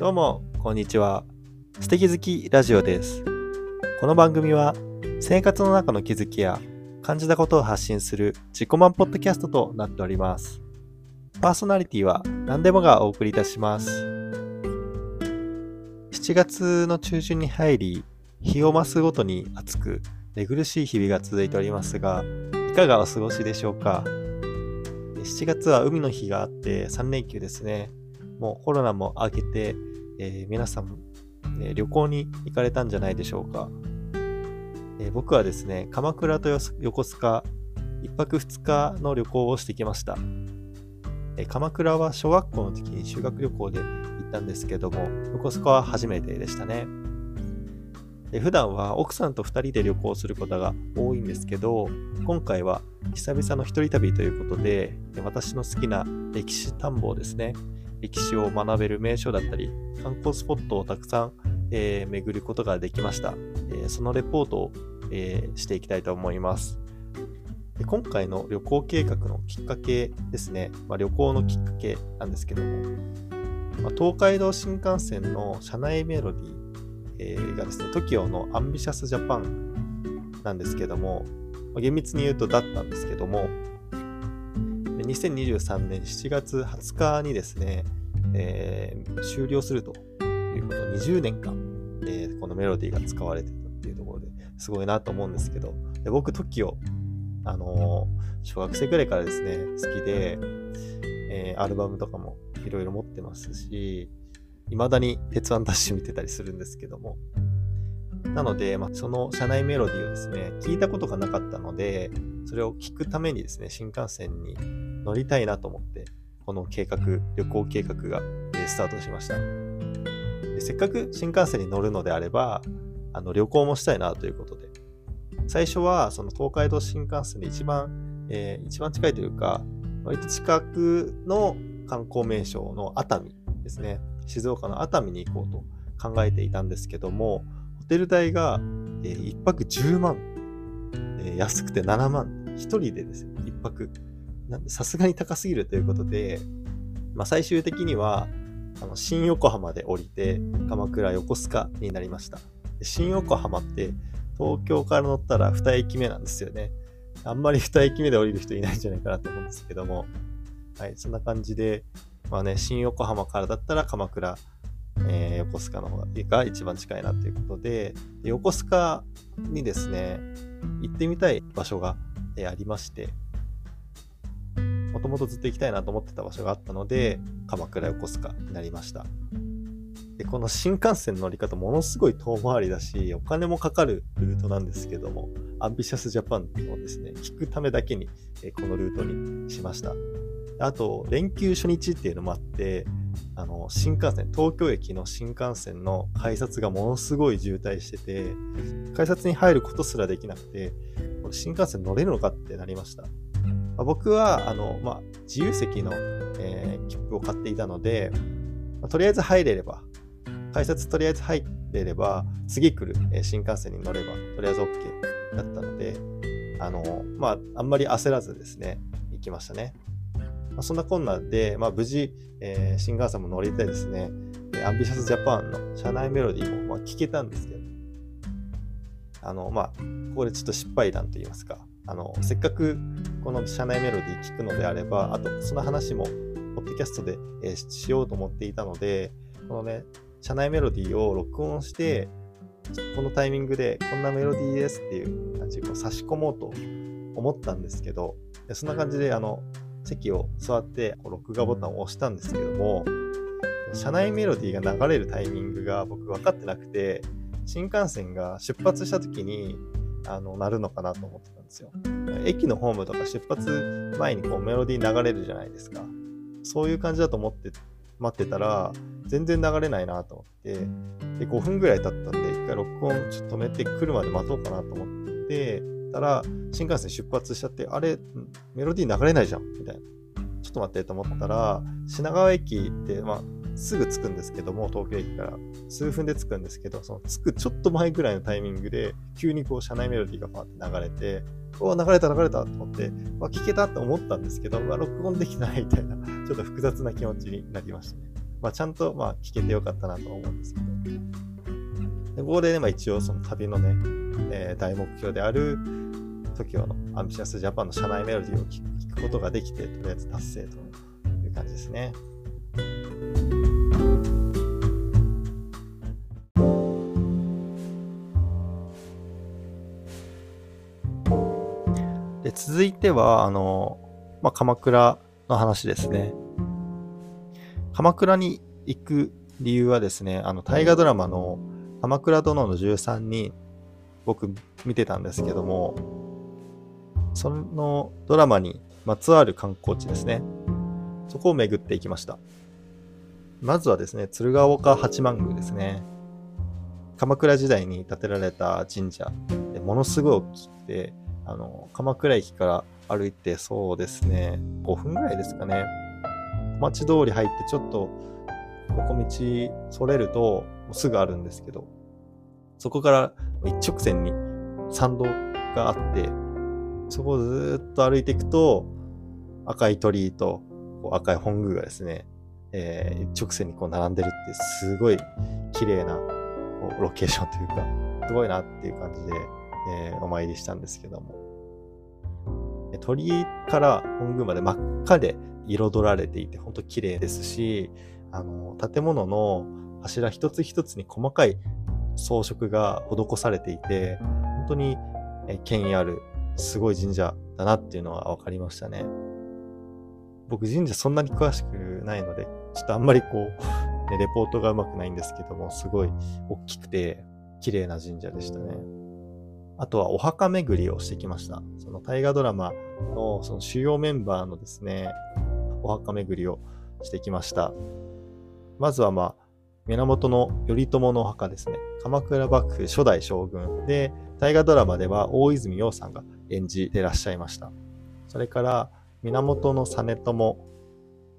どうも、こんにちは。素敵好きラジオです。この番組は、生活の中の気づきや感じたことを発信する自己満ポッドキャストとなっております。パーソナリティは何でもがお送りいたします。7月の中旬に入り、日を増すごとに暑く、寝苦しい日々が続いておりますが、いかがお過ごしでしょうか？7月は海の日があって3連休ですね。もうコロナも明けて、えー皆さん、え旅行に行かれたんじゃないでしょうか。えー僕はですね、鎌倉と横須賀、1泊2日の旅行をしてきました。えー鎌倉は小学校の時に修学旅行で行ったんですけども、横須賀は初めてでしたね。で普段は奥さんと2人で旅行することが多いんですけど、今回は久々の一人旅ということ、で私の好きな歴史探訪ですね。歴史を学べる名所だったり、観光スポットをたくさん、えー巡ることができました。えーそのレポートを、えーしていきたいと思います。で今回の旅行計画のきっかけですね。まあ、旅行のきっかけなんですけども、まあ東海道新幹線の車内メロディー、えーがですね、TOKIO のアンビシャスジャパンなんですけども、まあ厳密に言うとだったんですけども、2023年7月20日にですね、えー終了するということ、20年間、えーこのメロディーが使われてたっていうところですごいなと思うんですけど、で僕、TOKIO、あのー小学生くらいからですね、好きで、えアルバムとかもいろいろ持ってますし、未だに鉄腕ダッシュ見てたりするんですけども、なので、まあ、その車内メロディーをですね、聞いたことがなかったので、それを聞くためにですね、新幹線に乗りたいなと思って、この計画、旅行計画がえスタートしました。でせっかく新幹線に乗るのであれば、あの旅行もしたいなということで、最初はその東海道新幹線で一番、えー一番近いというか、割と近くの観光名所の熱海ですね。静岡の熱海に行こうと考えていたんですけども、ホテル代が、え1泊10万、えー安くて7万、1人でですよ、1泊。なんでさすがに高すぎるということで、まあ、最終的にはあの新横浜で降りて鎌倉横須賀になりました。で新横浜って東京から乗ったら2駅目なんですよね。あんまり2駅目で降りる人いないんじゃないかなと思うんですけども、はい、そんな感じで、まあね、新横浜からだったら鎌倉、えー横須賀の方が一番近いなということで、で横須賀にですね、行ってみたい場所が、えーありまして、もともとずっと行きたいなと思ってた場所があったので、鎌倉横須賀になりました。で、この新幹線の乗り方ものすごい遠回りだし、お金もかかるルートなんですけども、アンビシャスジャパンをですね、聞くためだけに、えーこのルートにしました。あと、連休初日っていうのもあって、あの、新幹線、東京駅の新幹線の改札がものすごい渋滞してて、改札に入ることすらできなくて、これ新幹線乗れるのかってなりました。まあ僕は、あの、まあ、自由席の、えー切符を買っていたので、まあとりあえず入れれば、改札とりあえず入れれば、次来る、えー新幹線に乗れば、とりあえず OK だったので、あの、まあ、あんまり焦らずですね、行きましたね。まあ、そんなこんなで、まあ、無事、えー新幹線も乗れてですね、えーアンビシャスジャパンの車内メロディーも、まあ、聞けたんですけど、あの、まあ、ここでちょっと失敗談と言いますか、あの、せっかくこの車内メロディー聞くのであれば、あと、その話も、ポッドキャストで、えーしようと思っていたので、このね、車内メロディーを録音して、このタイミングでこんなメロディーですっていう感じで差し込もうと思ったんですけど、そんな感じであの席を座ってこう録画ボタンを押したんですけども、車内メロディーが流れるタイミングが僕分かってなくて、新幹線が出発した時にあの鳴るのかなと思ってたんですよ。駅のホームとか出発前にこうメロディー流れるじゃないですか。そういう感じだと思って待ってたら、全然流れないなと思って、で、5分ぐらい経ったんで、一回録音ちょっと止めて来るまで待とうかなと思ってたら、新幹線出発しちゃって、あれ、メロディー流れないじゃんみたいな。ちょっと待ってと思ったら、品川駅って、まあ、すぐ着くんですけども、東京駅から数分で着くんですけど、その着くちょっと前ぐらいのタイミングで、急にこう、車内メロディーがパーって流れて、お流れた流れたと思って、わ聞けたって思ったんですけど、うわ録音できないみたいな、ちょっと複雑な気持ちになりましたね。まあ、ちゃんとまあ聞けてよかったなと思うんですけど。でここでね、まあ、一応その旅のね、えー、大目標である TOKIO のアンビシャスジャパンの社内メロディーを聞くことができて、とりあえず達成という感じですね。続いては、あの、まあ、鎌倉の話ですね。鎌倉に行く理由はですね、あの、大河ドラマの鎌倉殿の13人、僕見てたんですけども、そのドラマにまつわる観光地ですね。そこを巡っていきました。まずはですね、鶴岡八幡宮ですね。鎌倉時代に建てられた神社でものすごい大きくて、あの、鎌倉駅から歩いてそうですね、5分ぐらいですかね。町通り入ってちょっと横道それるとすぐあるんですけど、そこから一直線に参道があって、そこをずっと歩いていくと、赤い鳥居と赤い本宮がですね、えー、一直線にこう並んでるってすごい綺麗なロケーションというか、すごいなっていう感じで、えー、お参りしたんですけども。鳥居から本宮まで真っ赤で彩られていて、ほんと綺麗ですし、あの、建物の柱一つ一つに細かい装飾が施されていて、本当に権威あるすごい神社だなっていうのは分かりましたね。僕神社そんなに詳しくないので、ちょっとあんまりこう、ね、レポートがうまくないんですけども、すごい大きくて綺麗な神社でしたね。あとはお墓巡りをしてきました。その大河ドラマのその主要メンバーのですね、お墓巡りをしてきました。まずはまあ、源頼朝のお墓ですね。鎌倉幕府初代将軍で、大河ドラマでは大泉洋さんが演じてらっしゃいました。それから、源実朝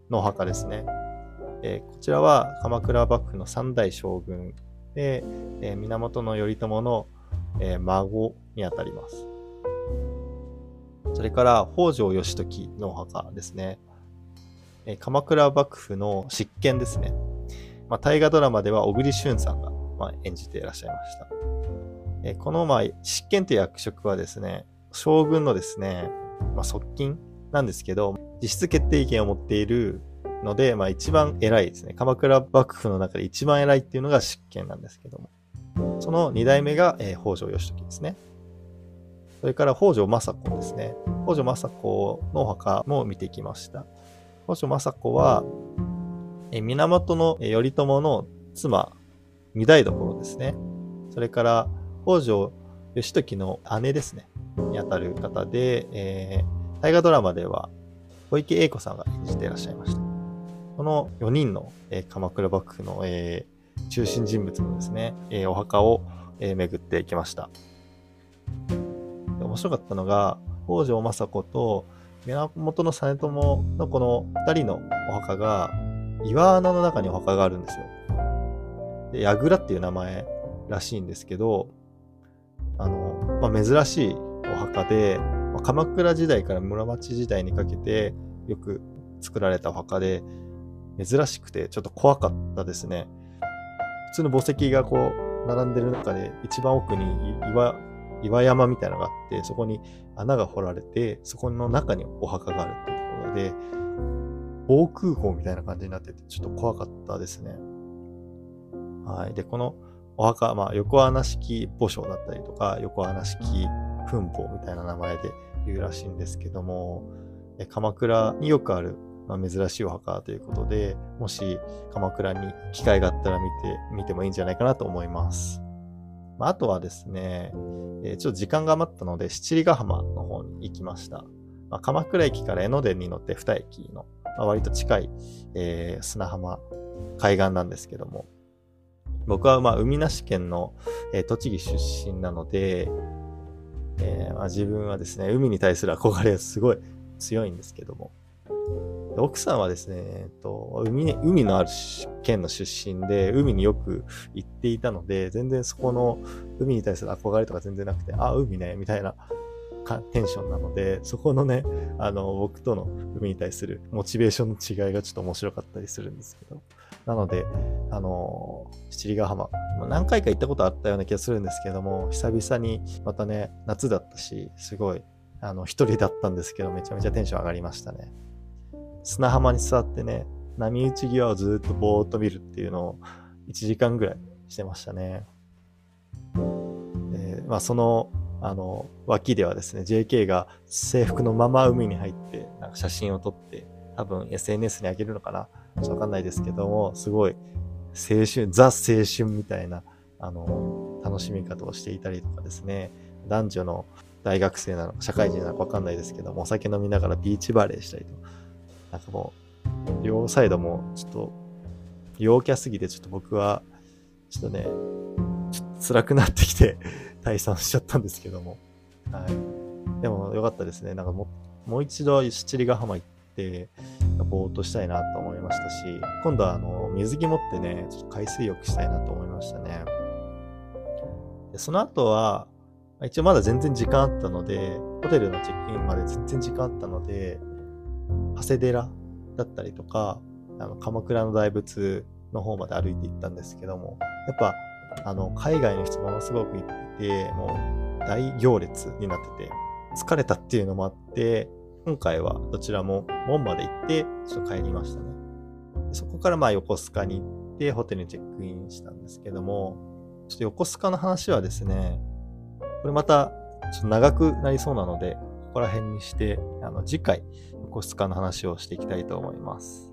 のお墓ですね。えー、こちらは鎌倉幕府の三代将軍で、えー、源頼朝の、えー、孫にあたります。それから北条義時のお墓ですね。え鎌倉幕府の執権ですね。まあ、大河ドラマでは小栗旬さんが、まあ、演じていらっしゃいました。えこの、まあ、執権という役職はですね、将軍のですね、まあ、側近なんですけど、実質決定権を持っているので、まあ、一番偉いですね。鎌倉幕府の中で一番偉いっていうのが執権なんですけども。その二代目が、えー、北条義時ですね。それから北条政子ですね。北条政子のお墓も見てきました。北条政子は、え源頼朝の妻、御台所ですね。それから、北条義時の姉ですね。にあたる方で、えー、大河ドラマでは小池栄子さんが演じていらっしゃいました。この4人の、えー、鎌倉幕府の、えー、中心人物のですね、えー、お墓を、えー、巡っていきました。面白かったのが、北条政子と源実朝のこの2人のお墓が、岩穴の中にお墓があるんですよ。で、櫓っていう名前らしいんですけど、あの、まあ、珍しいお墓で、まあ、鎌倉時代から室町時代にかけてよく作られたお墓で、珍しくてちょっと怖かったですね。普通の墓石がこう、並んでる中で一番奥に岩岩山みたいなのがあって、そこに穴が掘られて、そこの中にお墓があるっていうところで、防空壕みたいな感じになってて、ちょっと怖かったですね。はい。で、このお墓、まあ、横穴式墓所だったりとか、横穴式墳墓みたいな名前で言うらしいんですけども、鎌倉によくある、まあ、珍しいお墓ということで、もし鎌倉に機会があったら見て、見てもいいんじゃないかなと思います。まあ、あとはですね、えー、ちょっと時間が余ったので、七里ヶ浜の方に行きました。まあ、鎌倉駅から江ノ電に乗って2駅の、まあ、割と近い、えー、砂浜、海岸なんですけども、僕はまあ海なし県の、えー、栃木出身なので、えーまあ、自分はですね、海に対する憧れがすごい強いんですけども、奥さんはですね、えっと、海海のある県の出身で、海によく行っていたので、全然そこの海に対する憧れとか全然なくて、あ、海ね、みたいなテンションなので、そこのね、あの、僕との海に対するモチベーションの違いがちょっと面白かったりするんですけど、なので、あの、七里ヶ浜、何回か行ったことあったような気がするんですけども、久々にまたね、夏だったし、すごい、あの、一人だったんですけど、めちゃめちゃテンション上がりましたね。砂浜に座ってね、波打ち際をずっとぼーっと見るっていうのを1時間ぐらいしてましたね。でまあ、そのあの脇ではですね JK が制服のまま海に入ってなんか写真を撮って多分 SNS に上げるのかな？ちょっとわかんないですけどもすごい青春ザ青春みたいなあの楽しみ方をしていたりとかですね男女の大学生なのか社会人なのかわかんないですけどもお酒飲みながらビーチバレーしたりとかなんかもう両サイドもちょっと陽キャすぎてちょっと僕はちょっとねちょっと辛くなってきて 退散しちゃったんですけども。はい。でもよかったですね。なんかももう一度七里ヶ浜行って、ぼーっとしたいなと思いましたし、今度はあの、水着持ってね、ちょっと海水浴したいなと思いましたね。でその後は、一応まだ全然時間あったので、ホテルのチェックインまで全然時間あったので、長谷寺だったりとか、あの鎌倉の大仏の方まで歩いて行ったんですけども、やっぱあの、海外の人ものすごく行ってて、もう大行列になってて、疲れたっていうのもあって、今回はどちらも門まで行って、ちょっと帰りましたね。そこからまあ横須賀に行って、ホテルにチェックインしたんですけども、ちょっと横須賀の話はですね、これまたちょっと長くなりそうなので、ここら辺にして、あの次回、横須賀の話をしていきたいと思います。